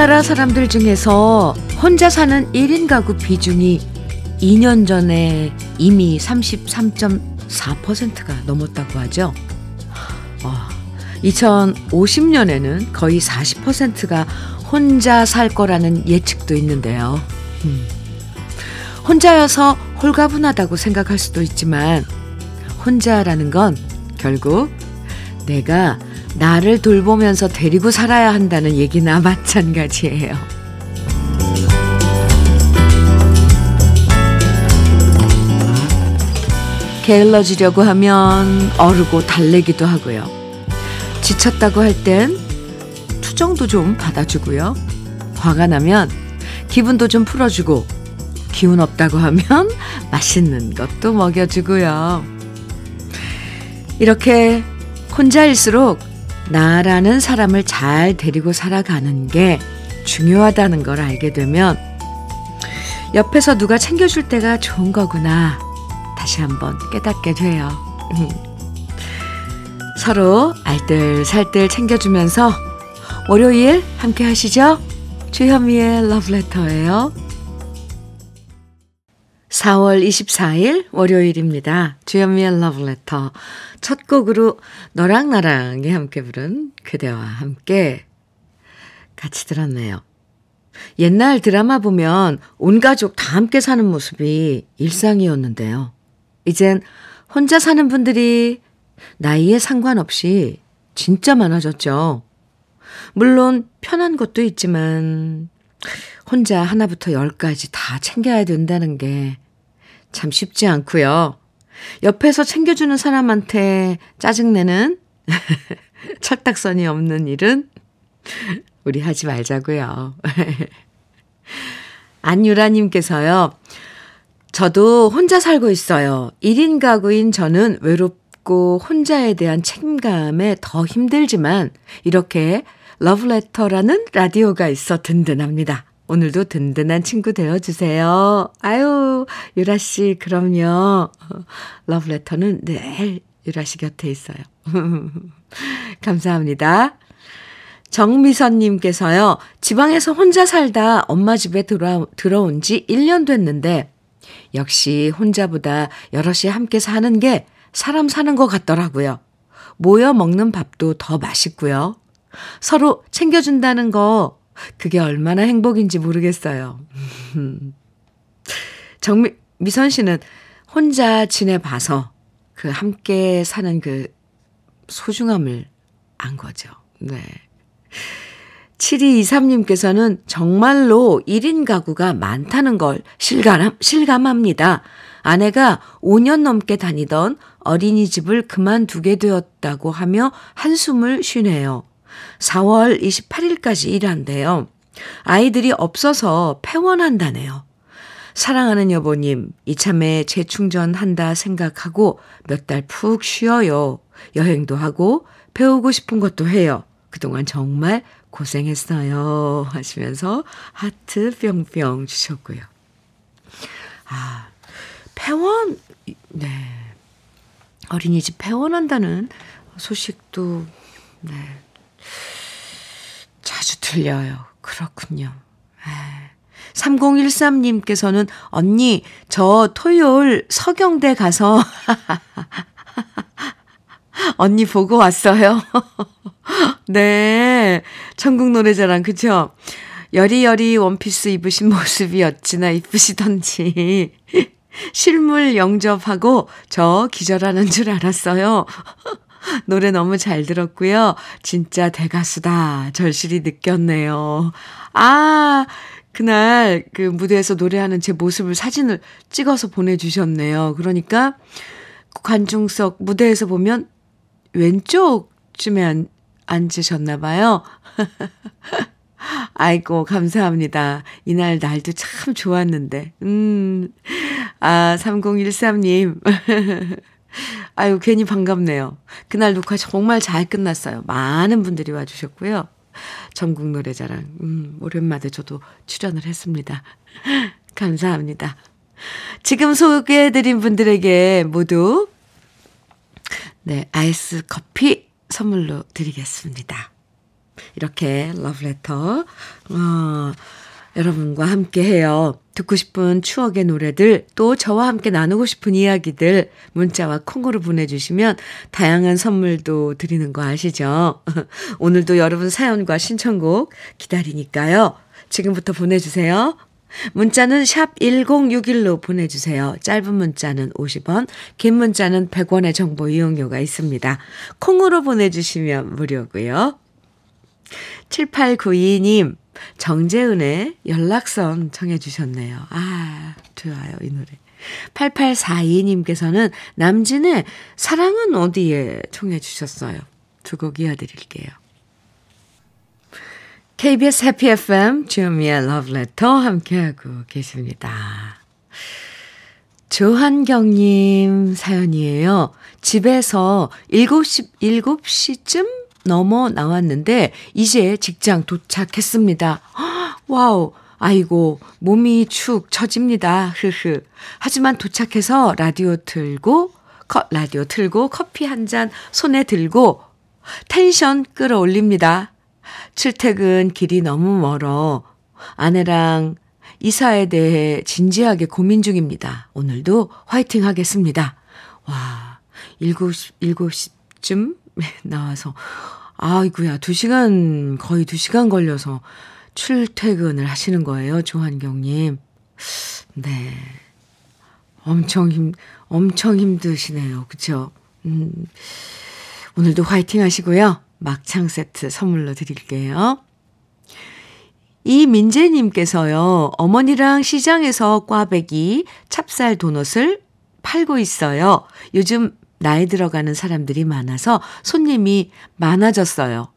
우리나라 사람들 중에서 혼자 사는 1인 가구 비중이 2년 전에 이미 33.4%가 넘었다고 하죠. 와, 2050년에는 거의 40%가 혼자 살 거라는 예측도 있는데요. 음. 혼자여서 홀가분하다고 생각할 수도 있지만 혼자라는 건 결국 내가 나를 돌보면서 데리고 살아야 한다는 얘기나 마찬가지예요. 게을러지려고 하면 어르고 달래기도 하고요. 지쳤다고 할 땐 투정도 좀 받아주고요. 화가 나면 기분도 좀 풀어주고 기운 없다고 하면 맛있는 것도 먹여주고요. 이렇게 혼자일수록 나라는 사람을 잘 데리고 살아가는 게 중요하다는 걸 알게 되면 옆에서 누가 챙겨줄 때가 좋은 거구나 다시 한번 깨닫게 돼요. 서로 알뜰살뜰 챙겨주면서 월요일 함께 하시죠. 주현미의 러브레터예요. 4월 24일 월요일입니다. 주현미의 러브레터. 첫 곡으로 너랑 나랑이 함께 부른 그대와 함께 같이 들었네요. 옛날 드라마 보면 온 가족 다 함께 사는 모습이 일상이었는데요. 이젠 혼자 사는 분들이 나이에 상관없이 진짜 많아졌죠. 물론 편한 것도 있지만 혼자 하나부터 열까지 다 챙겨야 된다는 게 참 쉽지 않고요. 옆에서 챙겨주는 사람한테 짜증내는 철딱선이 없는 일은 우리 하지 말자고요. 안유라님께서요. 저도 혼자 살고 있어요. 1인 가구인 저는 외롭고 혼자에 대한 책임감에 더 힘들지만 이렇게 러브레터라는 라디오가 있어 든든합니다. 오늘도 든든한 친구 되어주세요. 아유, 유라씨, 그럼요. 러브레터는 늘 유라씨 곁에 있어요. 감사합니다. 정미선님께서요, 지방에서 혼자 살다 엄마 집에 들어, 들어온 지 1년 됐는데, 역시 혼자보다 여럿이 함께 사는 게 사람 사는 것 같더라고요. 모여 먹는 밥도 더 맛있고요. 서로 챙겨준다는 거, 그게 얼마나 행복인지 모르겠어요. 정미, 미선 씨는 혼자 지내봐서 그 함께 사는 그 소중함을 안 거죠. 네. 7223님께서는 정말로 1인 가구가 많다는 걸 실감, 실감합니다. 아내가 5년 넘게 다니던 어린이집을 그만두게 되었다고 하며 한숨을 쉬네요. 4월 28일까지 일한대요. 아이들이 없어서 폐원한다네요. 사랑하는 여보님, 이참에 재충전한다 생각하고 몇 달 푹 쉬어요. 여행도 하고 배우고 싶은 것도 해요. 그동안 정말 고생했어요. 하시면서 하트 뿅뿅 주셨고요. 아, 폐원, 네. 어린이집 폐원한다는 소식도, 네. 들려요. 그렇군요. 3013님께서는 언니, 저 토요일 서경대 가서 언니 보고 왔어요. 네. 천국 노래자랑, 그쵸? 여리여리 원피스 입으신 모습이 어찌나 이쁘시던지. 실물 영접하고 저 기절하는 줄 알았어요. 노래 너무 잘 들었고요. 진짜 대가수다. 절실히 느꼈네요. 아, 그날 그 무대에서 노래하는 제 모습을 사진을 찍어서 보내주셨네요. 그러니까 관중석 무대에서 보면 왼쪽쯤에 앉, 앉으셨나 봐요. 아이고, 감사합니다. 이날 날도 참 좋았는데. 음, 아, 3013님. 아유, 괜히 반갑네요. 그날 녹화 정말 잘 끝났어요. 많은 분들이 와주셨고요. 전국 노래자랑, 음, 오랜만에 저도 출연을 했습니다. 감사합니다. 지금 소개해드린 분들에게 모두, 네, 아이스 커피 선물로 드리겠습니다. 이렇게 러브레터, 어, 여러분과 함께 해요. 듣고 싶은 추억의 노래들, 또 저와 함께 나누고 싶은 이야기들, 문자와 콩으로 보내주시면 다양한 선물도 드리는 거 아시죠? 오늘도 여러분 사연과 신청곡 기다리니까요. 지금부터 보내주세요. 문자는 샵 1061로 보내주세요. 짧은 문자는 50원, 긴 문자는 100원의 정보 이용료가 있습니다. 콩으로 보내주시면 무료고요. 7892님, 정재은의 연락선 청해 주셨네요. 아, 좋아요, 이 노래. 8842님께서는 남진의 사랑은 어디에 청해 주셨어요. 두 곡 이어드릴게요. KBS Happy FM 주미의 러브레터 함께하고 계십니다. 조한경님 사연이에요. 집에서 7시, 7시쯤 넘어 나왔는데 이제 직장 도착했습니다. 와우. 아이고, 몸이 축 처집니다. 흐흐. 하지만 도착해서 라디오 틀고, 커, 라디오 틀고 커피 한 잔 손에 들고 텐션 끌어올립니다. 출퇴근 길이 너무 멀어. 아내랑 이사에 대해 진지하게 고민 중입니다. 오늘도 화이팅 하겠습니다. 와, 7, 7시쯤 나와서 아이구야, 두 시간, 거의 두 시간 걸려서 출퇴근을 하시는 거예요, 조한경 님. 네. 엄청 힘, 엄청 힘드시네요. 그쵸? 음, 오늘도 화이팅 하시고요. 막창 세트 선물로 드릴게요. 이민재 님께서요, 어머니랑 시장에서 꽈배기, 찹쌀 도넛을 팔고 있어요. 요즘 나이 들어가는 사람들이 많아서 손님이 많아졌어요.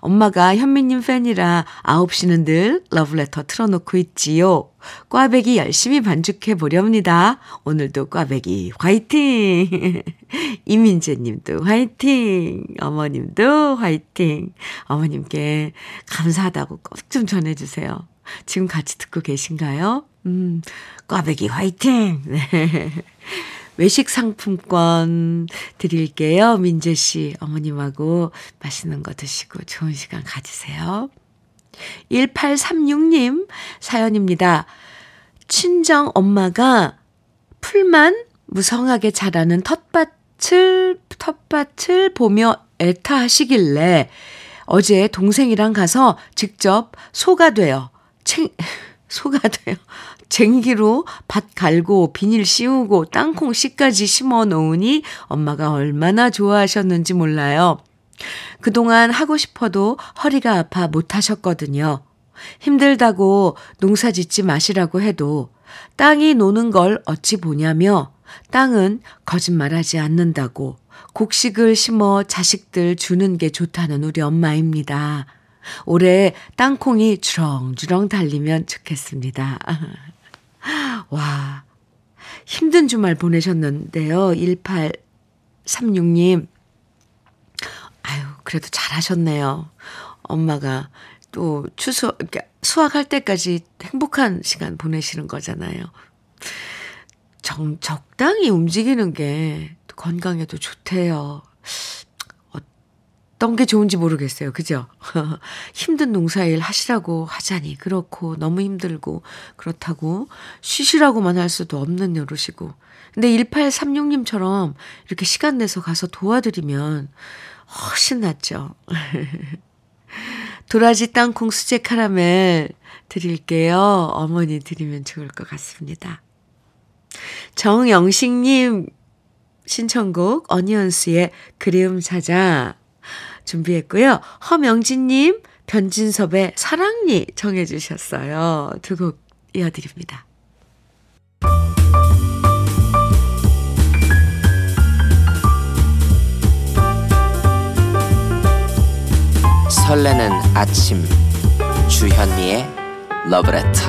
엄마가 현미님 팬이라 9시는 늘 러브레터 틀어놓고 있지요. 꽈배기 열심히 반죽해 보렵니다. 오늘도 꽈배기 화이팅! 이민재 님도 화이팅! 어머님도 화이팅! 어머님께 감사하다고 꼭 좀 전해주세요. 지금 같이 듣고 계신가요? 음, 꽈배기 화이팅! 네. 외식 상품권 드릴게요. 민재 씨, 어머님하고 맛있는 거 드시고 좋은 시간 가지세요. 1836님 사연입니다. 친정 엄마가 풀만 무성하게 자라는 텃밭을, 텃밭을 보며 애타하시길래 어제 동생이랑 가서 직접 소가 되어, 챙, 소가 되어 쟁기로 밭 갈고 비닐 씌우고 땅콩 씨까지 심어 놓으니 엄마가 얼마나 좋아하셨는지 몰라요. 그동안 하고 싶어도 허리가 아파 못 하셨거든요. 힘들다고 농사 짓지 마시라고 해도 땅이 노는 걸 어찌 보냐며 땅은 거짓말하지 않는다고 곡식을 심어 자식들 주는 게 좋다는 우리 엄마입니다. 올해 땅콩이 주렁주렁 달리면 좋겠습니다. 와, 힘든 주말 보내셨는데요. 1836님. 아유, 그래도 잘하셨네요. 엄마가 또 추수, 수학할 때까지 행복한 시간 보내시는 거잖아요. 정, 적당히 움직이는 게 건강에도 좋대요. 어떤 게 좋은지 모르겠어요. 그죠? 힘든 농사일 하시라고 하자니 그렇고 너무 힘들고 그렇다고 쉬시라고만 할 수도 없는 여로시고. 근데 1836님처럼 이렇게 시간 내서 가서 도와드리면 훨씬 낫죠. 도라지 땅콩 수제 카라멜 드릴게요. 어머니 드리면 좋을 것 같습니다. 정영식님 신청곡 어니언스의 그리움 찾아 준비했고요. 허명진님, 변진섭의 사랑니 정해주셨어요. 두 곡 이어드립니다. 설레는 아침 주현미의 러브레터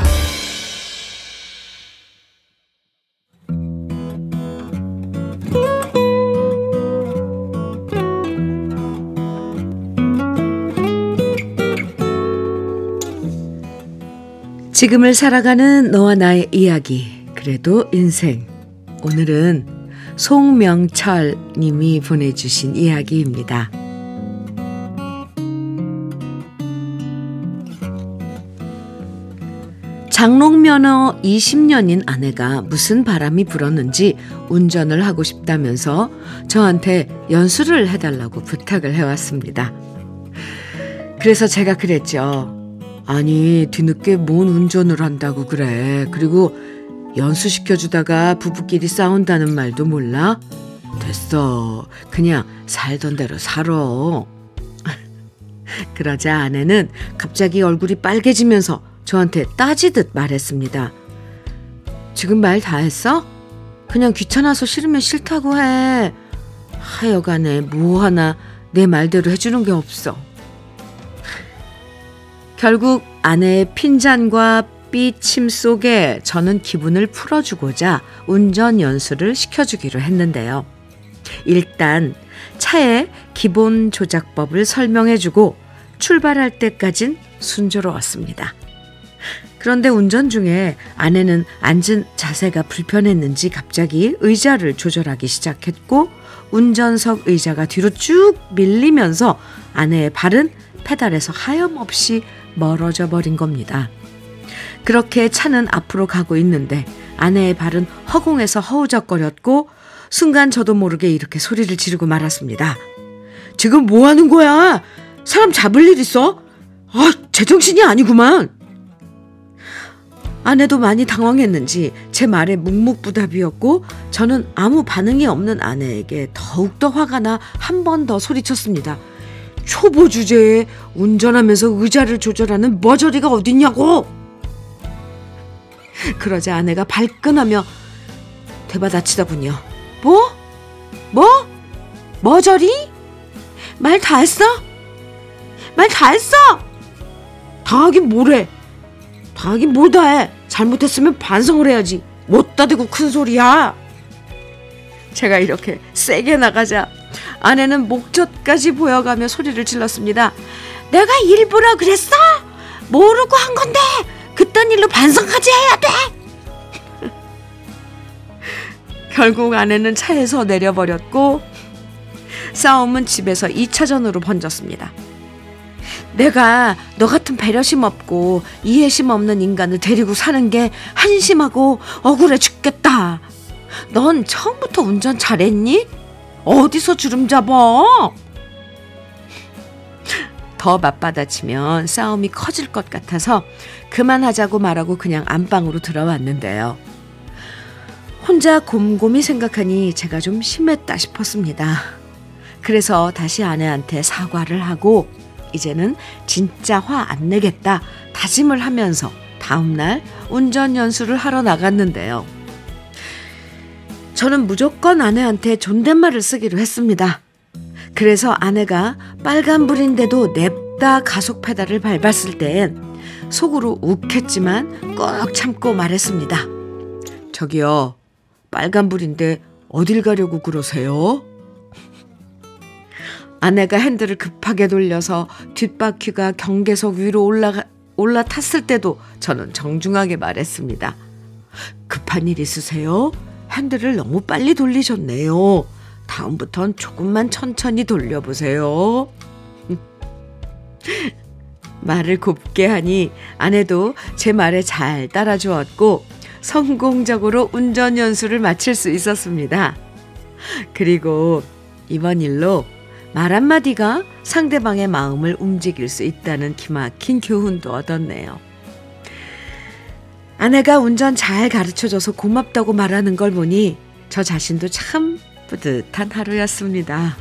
지금을 살아가는 너와 나의 이야기, 그래도 인생. 오늘은 송명철 님이 보내주신 이야기입니다. 장롱면허 20년인 아내가 무슨 바람이 불었는지 운전을 하고 싶다면서 저한테 연수를 해달라고 부탁을 해왔습니다. 그래서 제가 그랬죠. 아니, 뒤늦게 뭔 운전을 한다고 그래. 그리고 연수시켜주다가 부부끼리 싸운다는 말도 몰라? 됐어. 그냥 살던 대로 살아. 그러자 아내는 갑자기 얼굴이 빨개지면서 저한테 따지듯 말했습니다. 지금 말 다 했어? 그냥 귀찮아서 싫으면 싫다고 해. 하여간에 뭐 하나 내 말대로 해주는 게 없어. 결국 아내의 핀잔과 삐침 속에 저는 기분을 풀어주고자 운전 연수를 시켜주기로 했는데요. 일단 차의 기본 조작법을 설명해주고 출발할 때까진 순조로웠습니다. 그런데 운전 중에 아내는 앉은 자세가 불편했는지 갑자기 의자를 조절하기 시작했고 운전석 의자가 뒤로 쭉 밀리면서 아내의 발은 페달에서 하염없이 멀어져 버린 겁니다. 그렇게 차는 앞으로 가고 있는데 아내의 발은 허공에서 허우적거렸고 순간 저도 모르게 이렇게 소리를 지르고 말았습니다. 지금 뭐 하는 거야? 사람 잡을 일 있어? 아, 제정신이 아니구만. 아내도 많이 당황했는지 제 말에 묵묵부답이었고 저는 아무 반응이 없는 아내에게 더욱더 화가 나 한 번 더 소리쳤습니다. 초보 주제에 운전하면서 의자를 조절하는 머저리가 어딨냐고! 그러자 아내가 발끈하며 되받아치더군요. 뭐? 뭐? 머저리? 말 다 했어? 말 다 했어? 다 하긴 뭐래? 다 하긴 뭘 다 해? 잘못했으면 반성을 해야지. 못다 대고 큰 소리야. 제가 이렇게 세게 나가자 아내는 목젖까지 보여가며 소리를 질렀습니다. 내가 일부러 그랬어? 모르고 한 건데 그딴 일로 반성까지 해야 돼. 결국 아내는 차에서 내려버렸고 싸움은 집에서 2차전으로 번졌습니다. 내가 너 같은 배려심 없고 이해심 없는 인간을 데리고 사는 게 한심하고 억울해 죽겠다. 넌 처음부터 운전 잘했니? 어디서 주름 잡어? 더 맞받아치면 싸움이 커질 것 같아서 그만하자고 말하고 그냥 안방으로 들어왔는데요. 혼자 곰곰이 생각하니 제가 좀 심했다 싶었습니다. 그래서 다시 아내한테 사과를 하고 이제는 진짜 화 안 내겠다 다짐을 하면서 다음날 운전 연수를 하러 나갔는데요. 저는 무조건 아내한테 존댓말을 쓰기로 했습니다. 그래서 아내가 빨간불인데도 냅다 가속 페달을 밟았을 땐 속으로 욱했지만 꼭 참고 말했습니다. 저기요, 빨간불인데 어딜 가려고 그러세요? 아내가 핸들을 급하게 돌려서 뒷바퀴가 경계석 위로 올라가, 올라탔을 때도 저는 정중하게 말했습니다. 급한 일 있으세요? 핸들을 너무 빨리 돌리셨네요. 다음부턴 조금만 천천히 돌려보세요. 말을 곱게 하니 아내도 제 말에 잘 따라주었고 성공적으로 운전 연수를 마칠 수 있었습니다. 그리고 이번 일로 말 한마디가 상대방의 마음을 움직일 수 있다는 기막힌 교훈도 얻었네요. 아내가 운전 잘 가르쳐줘서 고맙다고 말하는 걸 보니 저 자신도 참 뿌듯한 하루였습니다.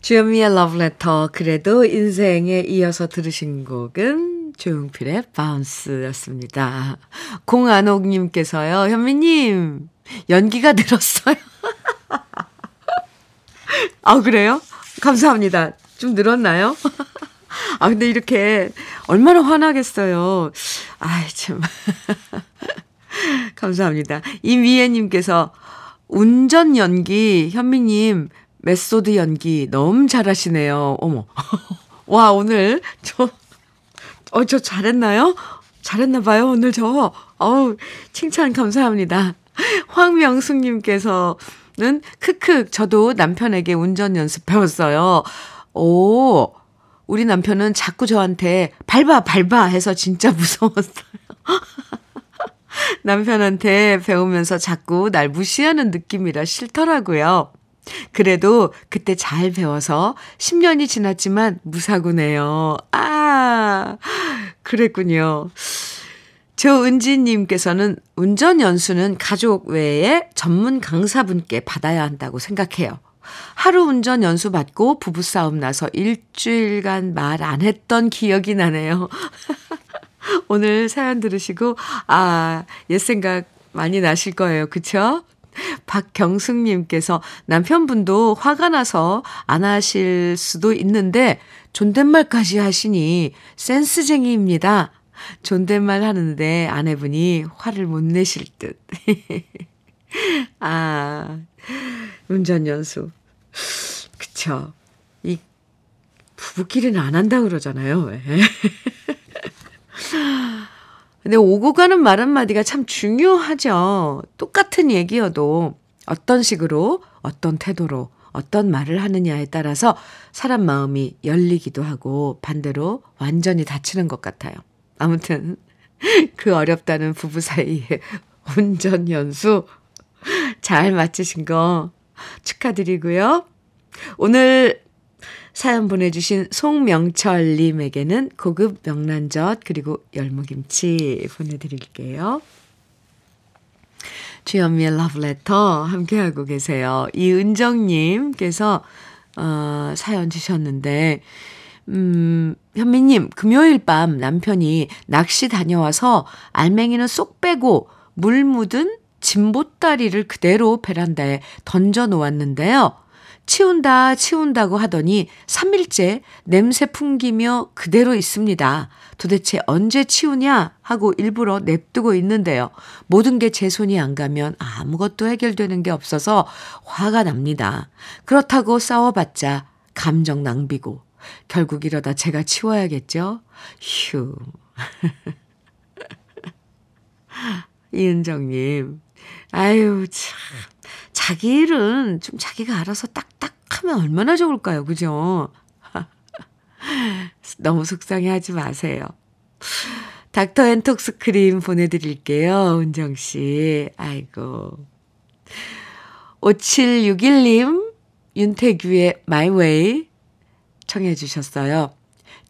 주현미의 러브레터 그래도 인생에 이어서 들으신 곡은 조용필의 바운스였습니다. 공안옥님께서요. 현미님 연기가 늘었어요. 아 그래요? 감사합니다. 좀 늘었나요? 아 근데 이렇게 얼마나 화나겠어요. 아이 참. 감사합니다. 이미애님께서 운전 연기 현미님 method 연기 너무 잘하시네요. 어머. 와, 오늘 저, 어, 저 잘했나요? 잘했나 봐요, 오늘 저. 어우, 칭찬 감사합니다. 황명숙님께서 크크, 저도 남편에게 운전 연습 배웠어요. 오, 우리 남편은 자꾸 저한테 밟아, 밟아 해서 진짜 무서웠어요. 남편한테 배우면서 자꾸 날 무시하는 느낌이라 싫더라고요. 그래도 그때 잘 배워서 10년이 지났지만 무사고네요. 아, 그랬군요. 조은지님께서는 운전 연수는 가족 외에 전문 강사분께 받아야 한다고 생각해요. 하루 운전 연수 받고 부부싸움 나서 일주일간 말 안 했던 기억이 나네요. 오늘 사연 들으시고, 아, 옛 생각 많이 나실 거예요. 그쵸? 박경숙님께서 남편분도 화가 나서 안 하실 수도 있는데 존댓말까지 하시니 센스쟁이입니다. 존댓말 하는데 아내분이 화를 못 내실 듯. 아, 운전 연수. 그쵸. 이, 부부끼리는 안 한다 그러잖아요. 왜. 근데 오고 가는 말 한마디가 참 중요하죠. 똑같은 얘기여도 어떤 식으로, 어떤 태도로, 어떤 말을 하느냐에 따라서 사람 마음이 열리기도 하고 반대로 완전히 닫히는 것 같아요. 아무튼 그 어렵다는 부부 사이에 운전 연수 잘 마치신 거 축하드리고요. 오늘 사연 보내주신 송명철님에게는 고급 명란젓 그리고 열무김치 보내드릴게요. 주현미의 러브레터 함께하고 계세요. 이은정님께서 어, 사연 주셨는데 음, 현미님, 금요일 밤 남편이 낚시 다녀와서 알맹이는 쏙 빼고 물 묻은 진보다리를 그대로 베란다에 던져 놓았는데요. 치운다, 치운다고 하더니 3일째 냄새 풍기며 그대로 있습니다. 도대체 언제 치우냐 하고 일부러 냅두고 있는데요. 모든 게 제 손이 안 가면 아무것도 해결되는 게 없어서 화가 납니다. 그렇다고 싸워봤자 감정 낭비고 결국 이러다 제가 치워야겠죠? 휴. 이은정님. 아유, 참. 자기 일은 좀 자기가 알아서 딱딱 하면 얼마나 좋을까요? 그죠? 너무 속상해 하지 마세요. 닥터 엔톡스 크림 보내드릴게요. 은정씨. 아이고. 5761님, 윤태규의 Way 청해 주셨어요.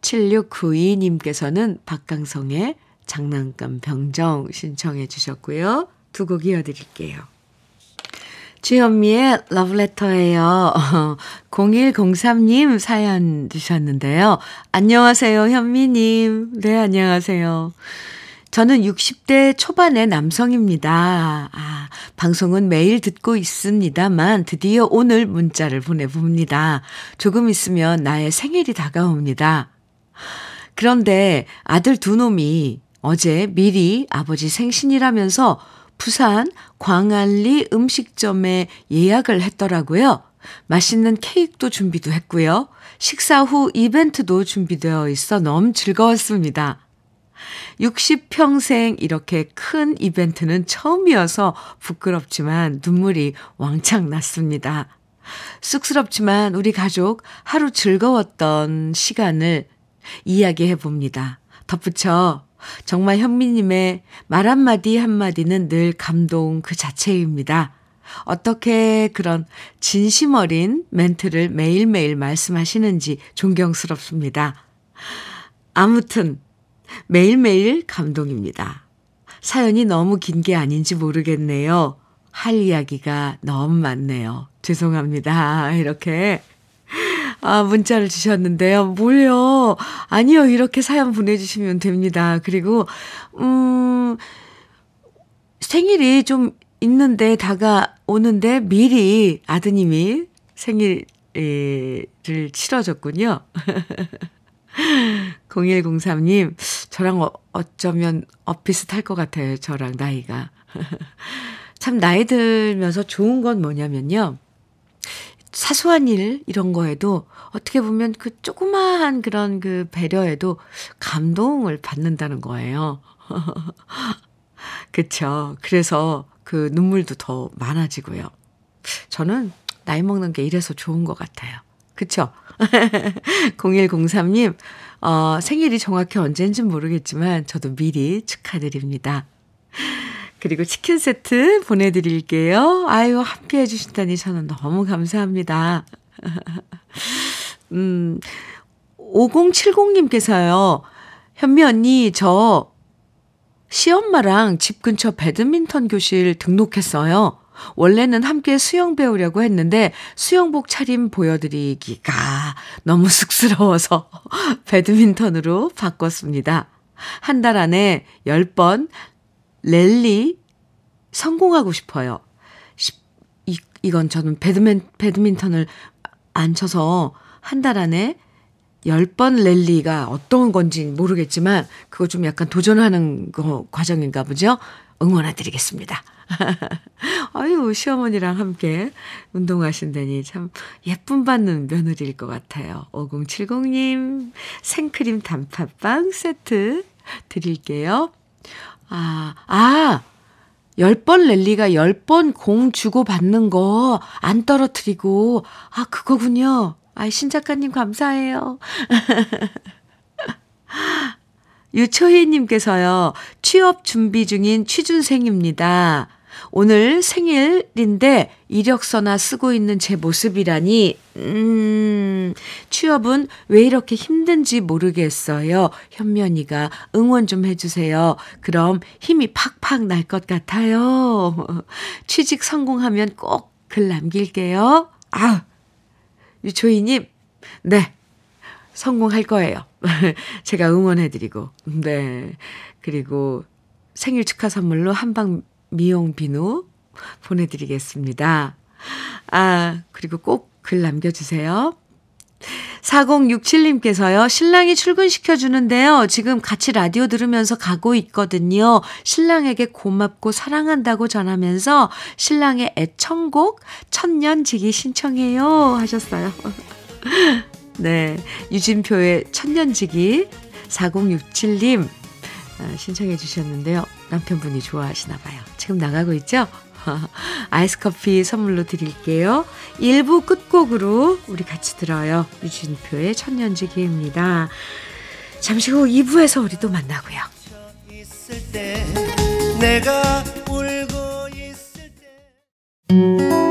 7692님께서는 박강성의 장난감 병정 신청해 주셨고요. 두 곡 이어드릴게요. 주현미의 러브레터예요. 0103님 사연 주셨는데요. 안녕하세요, 현미님. 네, 안녕하세요. 저는 60대 초반의 남성입니다. 아, 방송은 매일 듣고 있습니다만 드디어 오늘 문자를 보내봅니다. 조금 있으면 나의 생일이 다가옵니다. 그런데 아들 두 놈이 어제 미리 아버지 생신이라면서 부산 광안리 음식점에 예약을 했더라고요. 맛있는 케이크도 준비도 했고요. 식사 후 이벤트도 준비되어 있어 너무 즐거웠습니다. 60평생 이렇게 큰 이벤트는 처음이어서 부끄럽지만 눈물이 왕창 났습니다. 쑥스럽지만 우리 가족 하루 즐거웠던 시간을 이야기해 봅니다. 덧붙여 정말 현미님의 말 한마디 한마디는 늘 감동 그 자체입니다. 어떻게 그런 진심 어린 멘트를 매일매일 말씀하시는지 존경스럽습니다. 아무튼 매일매일 감동입니다. 사연이 너무 긴 게 아닌지 모르겠네요. 할 이야기가 너무 많네요. 죄송합니다. 이렇게 아, 문자를 주셨는데요. 뭘요? 아니요. 이렇게 사연 보내주시면 됩니다. 그리고, 음, 생일이 좀 있는데 다가오는데 미리 아드님이 생일을 치러줬군요. 0103님, 저랑 어, 어쩌면 엇비슷할 것 같아요. 저랑 나이가. 참 나이 들면서 좋은 건 뭐냐면요. 사소한 일 이런 거에도 어떻게 보면 그 조그마한 그런 그 배려에도 감동을 받는다는 거예요. 그쵸. 그래서 그 눈물도 더 많아지고요. 저는 나이 먹는 게 이래서 좋은 것 같아요. 그쵸? 0103님, 어, 생일이 정확히 언제인지 모르겠지만 저도 미리 축하드립니다. 그리고 치킨 세트 보내드릴게요. 아유, 함께 해주신다니 저는 너무 감사합니다. 음, 5070님께서요, 현미 언니, 저 시엄마랑 집 근처 배드민턴 교실 등록했어요. 원래는 함께 수영 배우려고 했는데 수영복 차림 보여드리기가 너무 쑥스러워서 배드민턴으로 바꿨습니다. 한 달 안에 10번 랠리 성공하고 싶어요. 이, 이건 저는 배드민, 배드민턴을 안 쳐서 한 달 안에 10번 랠리가 어떤 건지 모르겠지만 그거 좀 약간 도전하는 거 과정인가 보죠. 응원해 드리겠습니다. 아유, 시어머니랑 함께 운동하신다니 참 예쁨 받는 며느리일 것 같아요. 5070님 생크림 단팥빵 세트 드릴게요. 아, 아, 10번 랠리가 10번 공 주고 받는 거 안 떨어뜨리고, 아, 그거군요. 아이, 신 작가님 감사해요. 유초희님께서요, 취업 준비 중인 취준생입니다. 오늘 생일인데 이력서나 쓰고 있는 제 모습이라니, 음, 취업은 왜 이렇게 힘든지 모르겠어요. 현면이가 응원 좀 해주세요. 그럼 힘이 팍팍 날 것 같아요. 취직 성공하면 꼭 글 남길게요. 아, 유초희님, 네, 성공할 거예요. 제가 응원해드리고, 네. 그리고 생일 축하 선물로 한방 미용 비누 보내드리겠습니다. 아, 그리고 꼭 글 남겨주세요. 4067님께서요, 신랑이 출근시켜주는데요. 지금 같이 라디오 들으면서 가고 있거든요. 신랑에게 고맙고 사랑한다고 전하면서 신랑의 애청곡 천년지기 신청해요. 하셨어요. 네. 유진표의 천년지기 4067님 아, 신청해 주셨는데요. 남편분이 좋아하시나 봐요. 지금 나가고 있죠? 아이스 커피 선물로 드릴게요. 1부 끝곡으로 우리 같이 들어요. 유진표의 천년지기입니다. 잠시 후 2부에서 우리 또 만나고요. 내가 울고 있을 때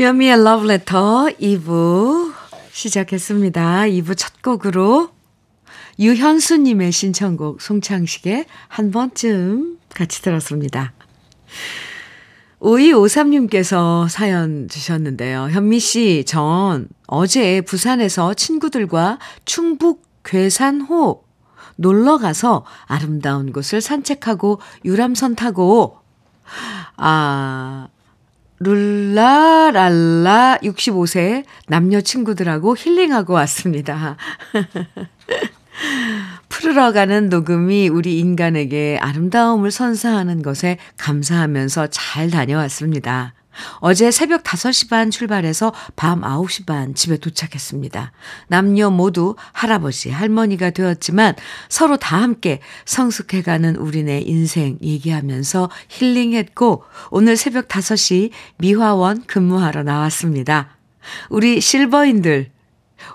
주현미의 Letter 2부 시작했습니다. 2부 첫 곡으로 유현수님의 신청곡 송창식의 한 번쯤 같이 들었습니다. 5253님께서 사연 주셨는데요. 현미 씨, 전 어제 부산에서 친구들과 충북 괴산호 놀러 가서 아름다운 곳을 산책하고 유람선 타고 아 룰라랄라 65세 남녀 친구들하고 힐링하고 왔습니다. 풀어가는 녹음이 우리 인간에게 아름다움을 선사하는 것에 감사하면서 잘 다녀왔습니다. 어제 새벽 5시 반 출발해서 밤 9시 반 집에 도착했습니다. 남녀 모두 할아버지, 할머니가 되었지만 서로 다 함께 성숙해가는 우리네 인생 얘기하면서 힐링했고 오늘 새벽 5시 미화원 근무하러 나왔습니다. 우리 실버인들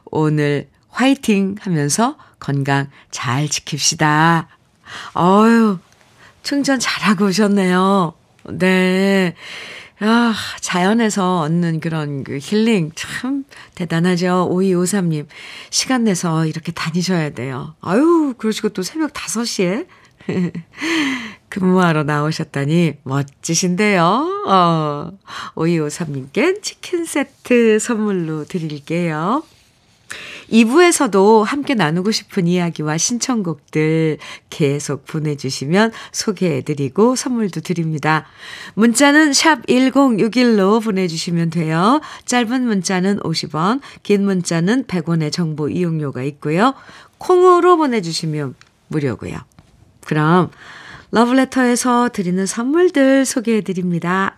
오늘 화이팅 하면서 건강 잘 지킵시다. 어유 충전 잘하고 오셨네요. 네. 아, 자연에서 얻는 그런 그 힐링 참 대단하죠. 5253님. 시간 내서 이렇게 다니셔야 돼요. 아유, 그러시고 또 새벽 5시에. 근무하러 나오셨다니 멋지신데요. 어, 5253님께 치킨 세트 선물로 드릴게요. 2부에서도 함께 나누고 싶은 이야기와 신청곡들 계속 보내주시면 소개해드리고 선물도 드립니다. 문자는 샵 1061로 보내주시면 돼요. 짧은 문자는 50원, 긴 문자는 100원의 정보 이용료가 있고요. 콩으로 보내주시면 무료고요. 그럼 러브레터에서 드리는 선물들 소개해드립니다.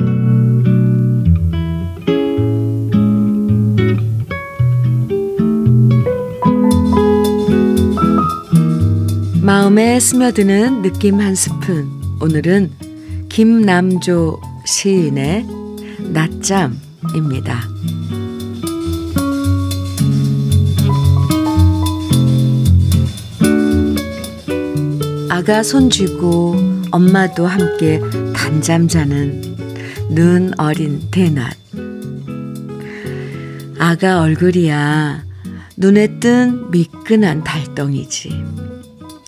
마음에 스며드는 느낌 한 스푼. 오늘은 김남조 시인의 낮잠입니다. 아가 손 쥐고 엄마도 함께 단잠 자는 눈 어린 대낮. 아가 얼굴이야 눈에 뜬 미끈한 달덩이지.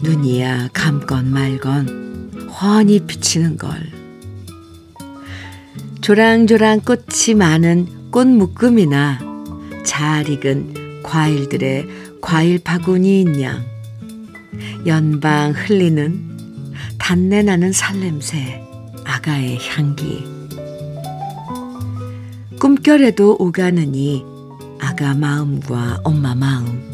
눈이야 감건 말건 훤히 비치는 걸. 조랑조랑 꽃이 많은 꽃 묶음이나 잘 익은 과일들의 과일 바구니인 양. 연방 흘리는 단내 나는 살냄새 아가의 향기. 꿈결에도 오가느니 아가 마음과 엄마 마음.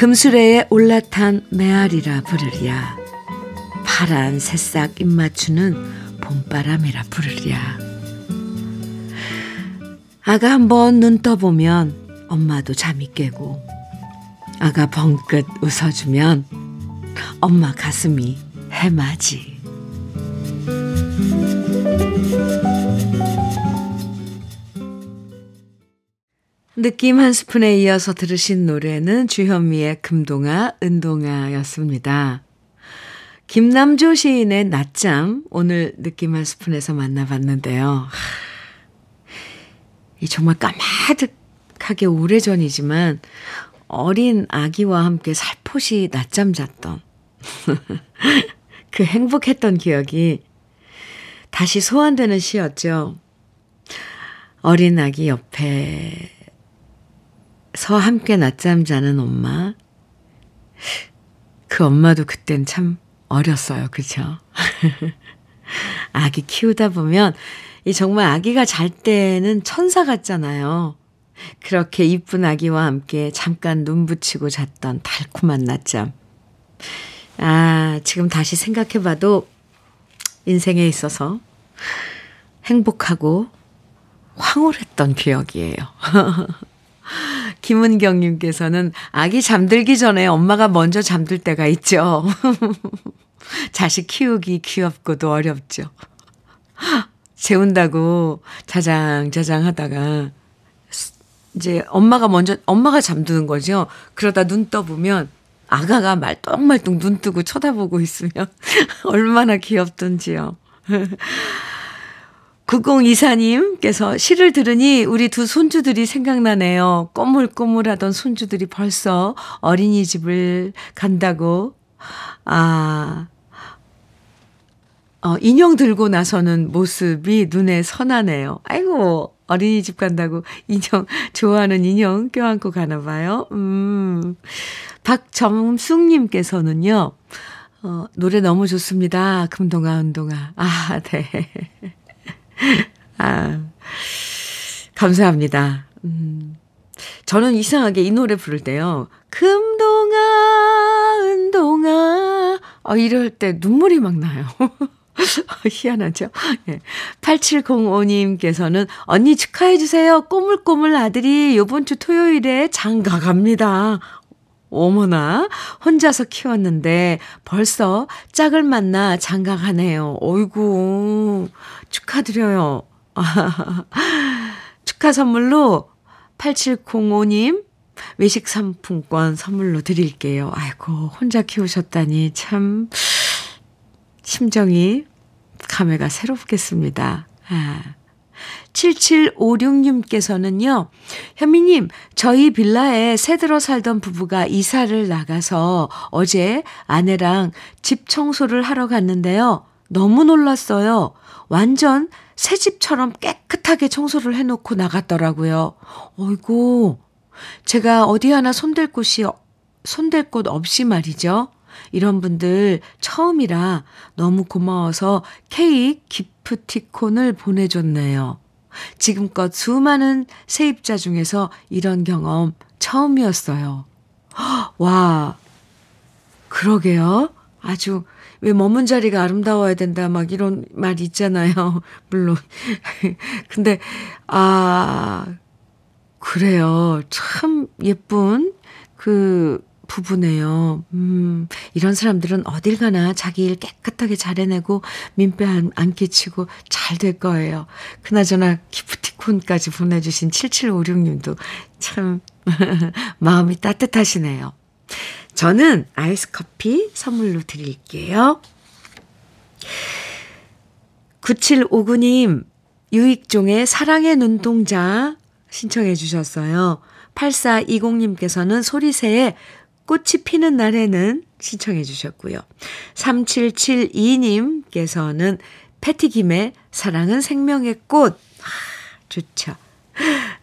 금수레에 올라탄 메아리라 부르랴. 파란 새싹 입맞추는 봄바람이라 부르랴. 아가 한번 눈 떠보면 엄마도 잠이 깨고 아가 벙긋 웃어주면 엄마 가슴이 해마지. 느낌 한 스푼에 이어서 들으신 노래는 주현미의 금동아, 은동아였습니다. 김남조 시인의 낮잠, 오늘 느낌 한 스푼에서 만나봤는데요. 이 정말 까마득하게 오래전이지만 어린 아기와 함께 살포시 낮잠 잤던 그 행복했던 기억이 다시 소환되는 시였죠. 어린 아기 옆에 서 함께 낮잠 자는 엄마. 그 엄마도 그땐 참 어렸어요. 그죠? 아기 키우다 보면 이 정말 아기가 잘 때는 천사 같잖아요. 그렇게 이쁜 아기와 함께 잠깐 눈 붙이고 잤던 달콤한 낮잠. 아, 지금 다시 생각해 봐도 인생에 있어서 행복하고 황홀했던 기억이에요. 김은경님께서는 아기 잠들기 전에 엄마가 먼저 잠들 때가 있죠. 자식 키우기 귀엽고도 어렵죠. 재운다고 자장자장 하다가 이제 엄마가 먼저 엄마가 잠드는 거죠. 그러다 눈 떠보면 아가가 말똥말똥 눈 뜨고 쳐다보고 있으면 얼마나 귀엽던지요. 9024님께서 시를 들으니 우리 두 손주들이 생각나네요. 꼬물꼬물하던 손주들이 벌써 어린이집을 간다고. 아, 어, 인형 들고 나서는 모습이 눈에 선하네요. 아이고, 어린이집 간다고 인형, 좋아하는 인형 껴안고 가나 봐요. 음. 박점숙님께서는요, 어, 노래 너무 좋습니다. 금동아, 은동아. 아, 네. 아, 감사합니다. 음. 저는 이상하게 이 노래 부를 때요. 금동아, 은동아. 어, 이럴 때 눈물이 막 나요. 희한하죠? 예. 8705님께서는 언니 축하해주세요. 꼬물꼬물 아들이 요번 주 토요일에 장가 갑니다. 어머나, 혼자서 키웠는데 벌써 짝을 만나 장가 가네요. 어이구, 축하드려요. 축하 선물로 8705님 외식 상품권 선물로 드릴게요. 아이고, 혼자 키우셨다니 참 심정이 감회가 새롭겠습니다. 아. 7756님께서는요, 현미님, 저희 빌라에 새 들어 살던 부부가 이사를 나가서 어제 아내랑 집 청소를 하러 갔는데요. 너무 놀랐어요. 완전 새 집처럼 깨끗하게 청소를 해놓고 나갔더라고요. 어이고, 제가 어디 하나 손댈 곳이, 손댈 곳 없이 말이죠. 이런 분들 처음이라 너무 고마워서 케이크 기프티콘을 보내줬네요. 지금껏 수많은 세입자 중에서 이런 경험 처음이었어요. 와, 그러게요. 아주, 왜 머문 자리가 아름다워야 된다, 막 이런 말 있잖아요. 물론. 근데, 아, 그래요. 참 예쁜 그 부부네요. 음, 이런 사람들은 어딜 가나 자기 일 깨끗하게 잘 해내고 민폐 안, 안 끼치고 잘 될 거예요. 그나저나 기프티콘까지 보내주신 7756님도 참 마음이 따뜻하시네요. 저는 아이스 커피 선물로 드릴게요. 9759님, 유익종의 사랑의 눈동자 신청해 주셨어요. 8420님께서는 소리새의 꽃이 피는 날에는 신청해 주셨고요. 3772님께서는 패티김의 사랑은 생명의 꽃. 아, 좋죠.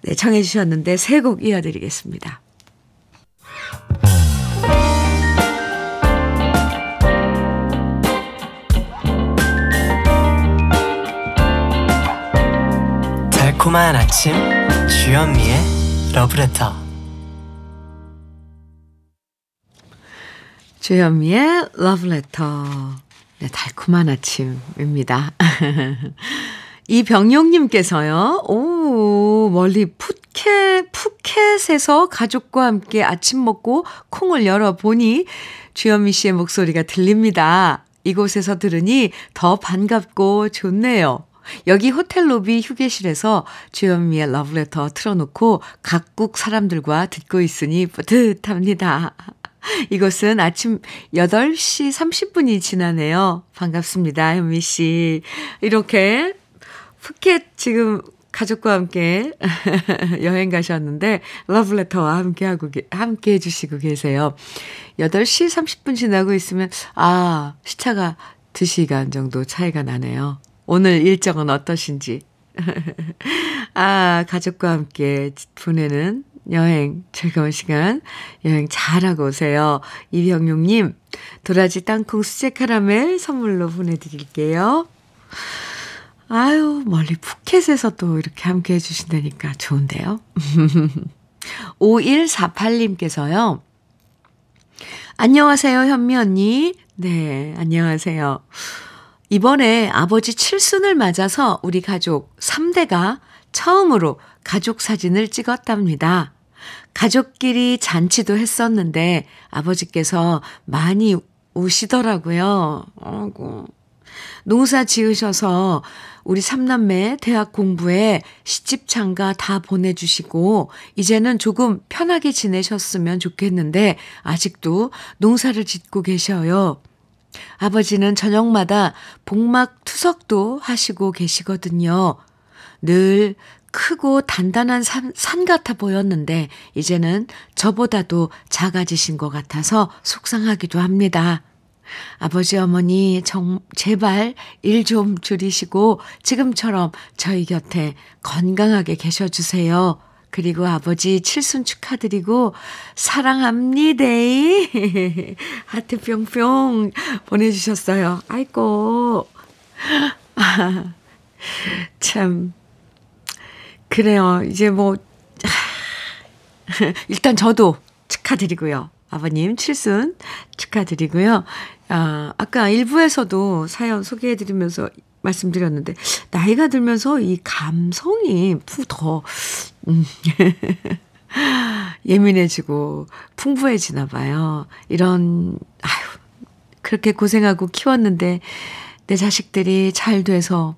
네, 청해 주셨는데 세 곡 이어드리겠습니다. 달콤한 아침 주현미의 러브레터 주현미의 러브레터. 네, 달콤한 아침입니다. 이병용님께서요, 오, 멀리 푸켓, 푸켓에서 가족과 함께 아침 먹고 콩을 열어보니 주현미 씨의 목소리가 들립니다. 이곳에서 들으니 더 반갑고 좋네요. 여기 호텔 로비 휴게실에서 주현미의 러브레터 틀어놓고 각국 사람들과 듣고 있으니 뿌듯합니다. 이곳은 아침 8시 30분이 지나네요. 반갑습니다, 현미 씨. 이렇게 푸켓 지금 가족과 함께 여행 가셨는데 러브레터와 함께 하고 함께 해 주시고 계세요. 8시 30분 지나고 있으면 아, 시차가 2시간 정도 차이가 나네요. 오늘 일정은 어떠신지. 아, 가족과 함께 보내는 여행, 즐거운 시간, 여행 잘하고 오세요. 이병용님, 도라지 땅콩 수제 카라멜 선물로 보내드릴게요. 아유, 멀리 푸켓에서 또 이렇게 함께 해주신다니까 좋은데요. 5148님께서요. 안녕하세요, 현미 언니. 네, 안녕하세요. 이번에 아버지 칠순을 맞아서 우리 가족 3대가 처음으로 가족 사진을 찍었답니다. 가족끼리 잔치도 했었는데 아버지께서 많이 우시더라고요. 아이고. 농사 지으셔서 우리 삼남매 대학 공부에 시집 장가 다 보내주시고 이제는 조금 편하게 지내셨으면 좋겠는데 아직도 농사를 짓고 계셔요. 아버지는 저녁마다 복막 투석도 하시고 계시거든요. 늘 크고 단단한 산, 산 같아 보였는데 이제는 저보다도 작아지신 것 같아서 속상하기도 합니다. 아버지 어머니 정 제발 일 좀 줄이시고 지금처럼 저희 곁에 건강하게 계셔 주세요. 그리고 아버지 칠순 축하드리고 사랑합니다. 하트 뿅뿅 보내 주셨어요. 아이고. 아, 참. 그래요. 이제 뭐, 일단 저도 축하드리고요. 아버님 칠순 축하드리고요. 아, 아까 일부에서도 사연 소개해드리면서 말씀드렸는데, 나이가 들면서 이 감성이 더, 음, 예민해지고 풍부해지나 봐요. 이런, 아유, 그렇게 고생하고 키웠는데, 내 자식들이 잘 돼서,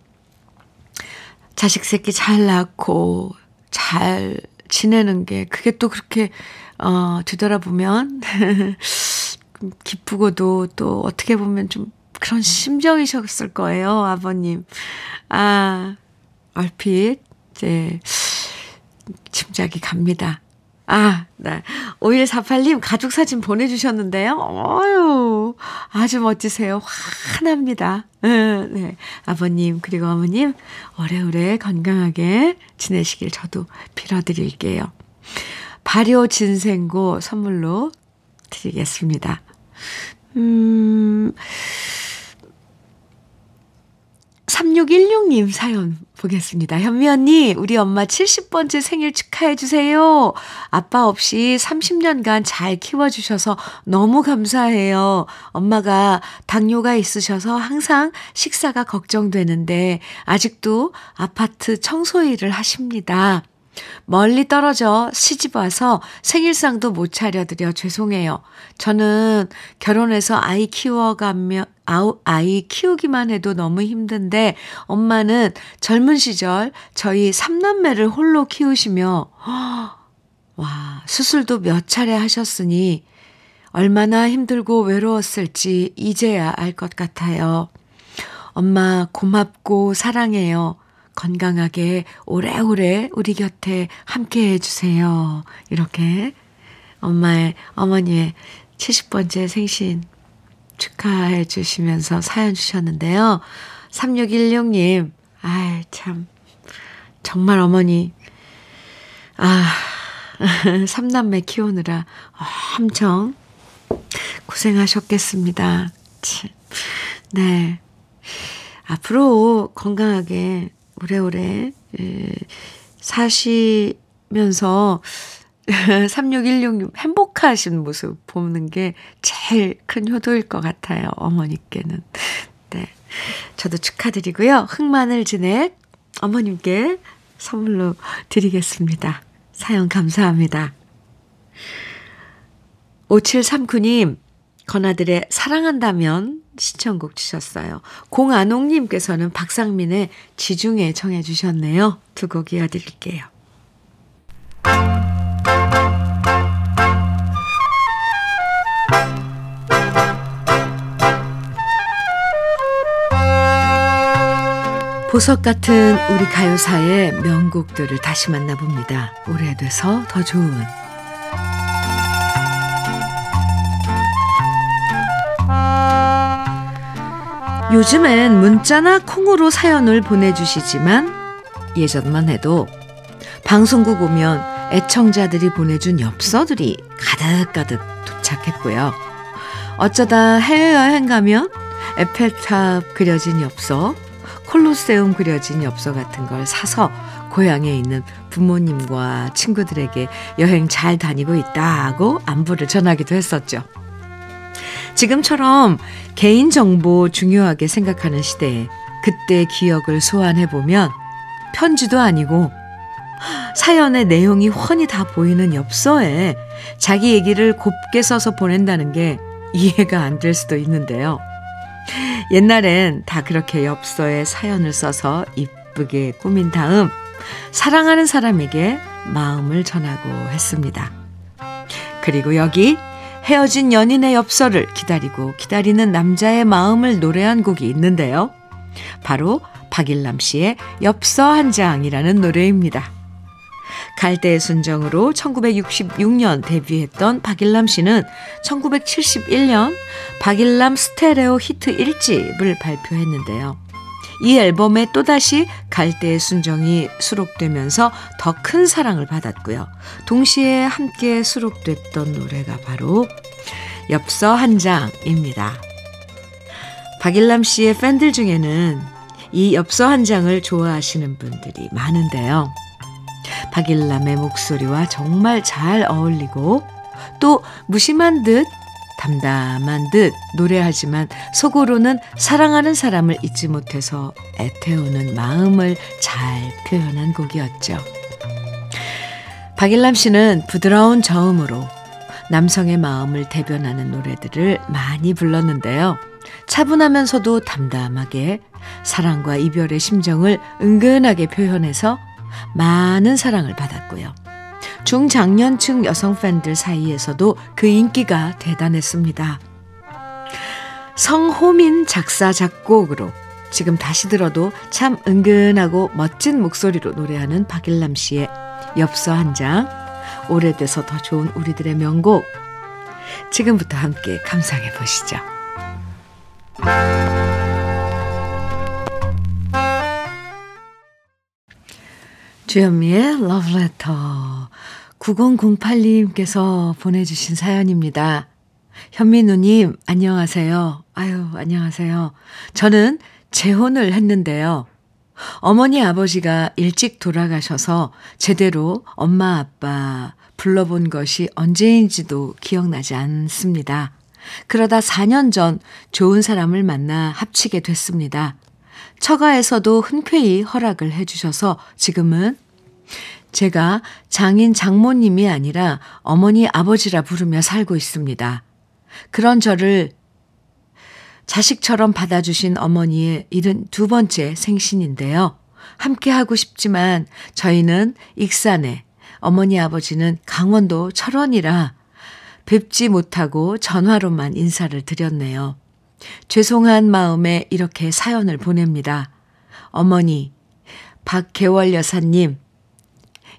자식 새끼 잘 낳고, 잘 지내는 게, 그게 또 그렇게, 어, 뒤돌아보면, 기쁘고도 또 어떻게 보면 좀 그런 심정이셨을 거예요, 아버님. 아, 얼핏, 이제, 짐작이 갑니다. 아, 네. 5148님 가족 사진 보내주셨는데요. 어유 아주 멋지세요. 환합니다. 네. 아버님, 그리고 어머님, 오래오래 건강하게 지내시길 저도 빌어드릴게요. 발효 진생고 선물로 드리겠습니다. 음, 3616님 사연 보겠습니다. 현미 언니, 우리 엄마 70번째 생일 축하해주세요. 아빠 없이 30년간 잘 키워주셔서 너무 감사해요. 엄마가 당뇨가 있으셔서 항상 식사가 걱정되는데, 아직도 아파트 청소 일을 하십니다. 멀리 떨어져 시집 와서 생일상도 못 차려드려 죄송해요. 저는 결혼해서 아이 키워가며, 아우, 아이 키우기만 해도 너무 힘든데, 엄마는 젊은 시절 저희 삼남매를 홀로 키우시며, 와, 수술도 몇 차례 하셨으니, 얼마나 힘들고 외로웠을지 이제야 알 것 같아요. 엄마 고맙고 사랑해요. 건강하게 오래오래 우리 곁에 함께 해주세요. 이렇게 엄마의, 어머니의 70번째 생신 축하해 주시면서 사연 주셨는데요. 3616님, 아이, 참, 정말 어머니, 아, 삼남매 키우느라 엄청 고생하셨겠습니다. 네. 앞으로 건강하게 오래오래 사시면서 3616님 행복하신 모습 보는 게 제일 큰 효도일 것 같아요. 어머니께는. 네. 저도 축하드리고요. 흑마늘 진액 어머님께 선물로 드리겠습니다. 사연 감사합니다. 5739님, 건아들의 사랑한다면 신청곡 주셨어요. 공안옥님께서는 박상민의 지중해 청해 주셨네요. 두 곡 이어드릴게요. 보석 같은 우리 가요사의 명곡들을 다시 만나봅니다. 오래돼서 더 좋은 요즘엔 문자나 콩으로 사연을 보내주시지만 예전만 해도 방송국 오면 애청자들이 보내준 엽서들이 가득가득 도착했고요. 어쩌다 해외여행 가면 에펠탑 그려진 엽서, 콜로세움 그려진 엽서 같은 걸 사서 고향에 있는 부모님과 친구들에게 여행 잘 다니고 있다고 안부를 전하기도 했었죠. 지금처럼 개인정보 중요하게 생각하는 시대에 그때 기억을 소환해보면 편지도 아니고 사연의 내용이 훤히 다 보이는 엽서에 자기 얘기를 곱게 써서 보낸다는 게 이해가 안 될 수도 있는데요. 옛날엔 다 그렇게 엽서에 사연을 써서 이쁘게 꾸민 다음 사랑하는 사람에게 마음을 전하고 했습니다. 그리고 여기 헤어진 연인의 엽서를 기다리고 기다리는 남자의 마음을 노래한 곡이 있는데요. 바로 박일남 씨의 엽서 한 장이라는 노래입니다. 갈대의 순정으로 1966년 데뷔했던 박일남 씨는 1971년 박일남 스테레오 히트 1집을 발표했는데요. 이 앨범에 또다시 갈대의 순정이 수록되면서 더 큰 사랑을 받았고요. 동시에 함께 수록됐던 노래가 바로 엽서 한 장입니다. 박일남 씨의 팬들 중에는 이 엽서 한 장을 좋아하시는 분들이 많은데요. 박일남의 목소리와 정말 잘 어울리고 또 무심한 듯 담담한 듯 노래하지만 속으로는 사랑하는 사람을 잊지 못해서 애태우는 마음을 잘 표현한 곡이었죠. 박일남 씨는 부드러운 저음으로 남성의 마음을 대변하는 노래들을 많이 불렀는데요. 차분하면서도 담담하게 사랑과 이별의 심정을 은근하게 표현해서 많은 사랑을 받았고요. 중장년층 여성 팬들 사이에서도 그 인기가 대단했습니다. 성호민 작사 작곡으로 지금 다시 들어도 참 은근하고 멋진 목소리로 노래하는 박일남 씨의 엽서 한 장, 오래돼서 더 좋은 우리들의 명곡. 지금부터 함께 감상해 보시죠. 주현미의 러브레터 9008님께서 보내주신 사연입니다. 현민우님, 안녕하세요. 아유, 안녕하세요. 저는 재혼을 했는데요. 어머니 아버지가 일찍 돌아가셔서 제대로 엄마 아빠 불러본 것이 언제인지도 기억나지 않습니다. 그러다 4년 전 좋은 사람을 만나 합치게 됐습니다. 처가에서도 흔쾌히 허락을 해주셔서 지금은 제가 장인 장모님이 아니라 어머니 아버지라 부르며 살고 있습니다. 그런 저를 자식처럼 받아주신 어머니의 일은 두 번째 생신인데요. 함께 하고 싶지만 저희는 익산에, 어머니 아버지는 강원도 철원이라 뵙지 못하고 전화로만 인사를 드렸네요. 죄송한 마음에 이렇게 사연을 보냅니다. 어머니, 박계월 여사님,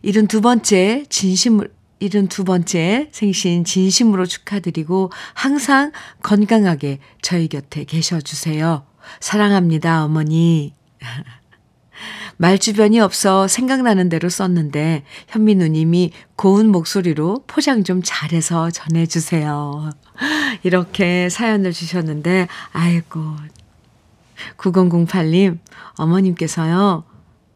이른 두 번째 진심을 이른 두 번째 생신 진심으로 축하드리고 항상 건강하게 저희 곁에 계셔 주세요. 사랑합니다, 어머니. 말 주변이 없어 생각나는 대로 썼는데 현미 누님이 고운 목소리로 포장 좀 잘해서 전해 주세요. 이렇게 사연을 주셨는데 아이고 9008님 어머님께서요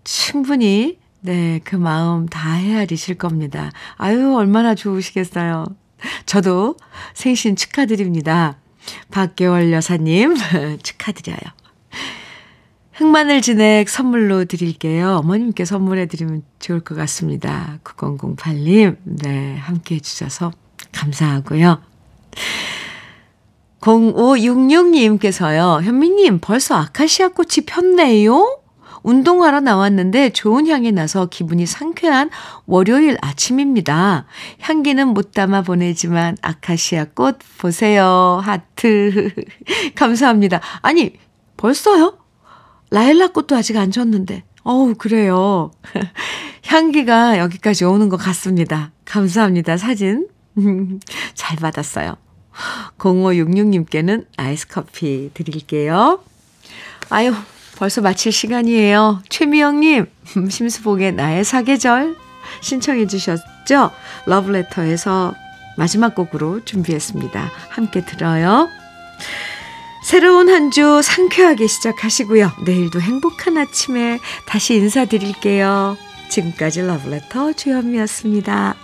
충분히 네, 그 마음 다 헤아리실 겁니다. 아유, 얼마나 좋으시겠어요. 저도 생신 축하드립니다. 박계월 여사님, 축하드려요. 흑마늘 진액 선물로 드릴게요. 어머님께 선물해 드리면 좋을 것 같습니다. 9008님, 네, 함께 해주셔서 감사하고요. 0566님께서요, 현미님, 벌써 아카시아 꽃이 폈네요? 운동하러 나왔는데 좋은 향이 나서 기분이 상쾌한 월요일 아침입니다. 향기는 못 담아 보내지만 아카시아 꽃 보세요. 하트. 감사합니다. 아니, 벌써요? 라일락 꽃도 아직 안 졌는데. 어우, 그래요. 향기가 여기까지 오는 것 같습니다. 감사합니다. 사진. 잘 받았어요. 0566님께는 아이스 커피 드릴게요. 아유, 벌써 마칠 시간이에요. 최미영님, 심수봉의 나의 사계절 신청해 주셨죠? 러브레터에서 마지막 곡으로 준비했습니다. 함께 들어요. 새로운 한 주 상쾌하게 시작하시고요. 내일도 행복한 아침에 다시 인사드릴게요. 지금까지 러브레터 주현미였습니다.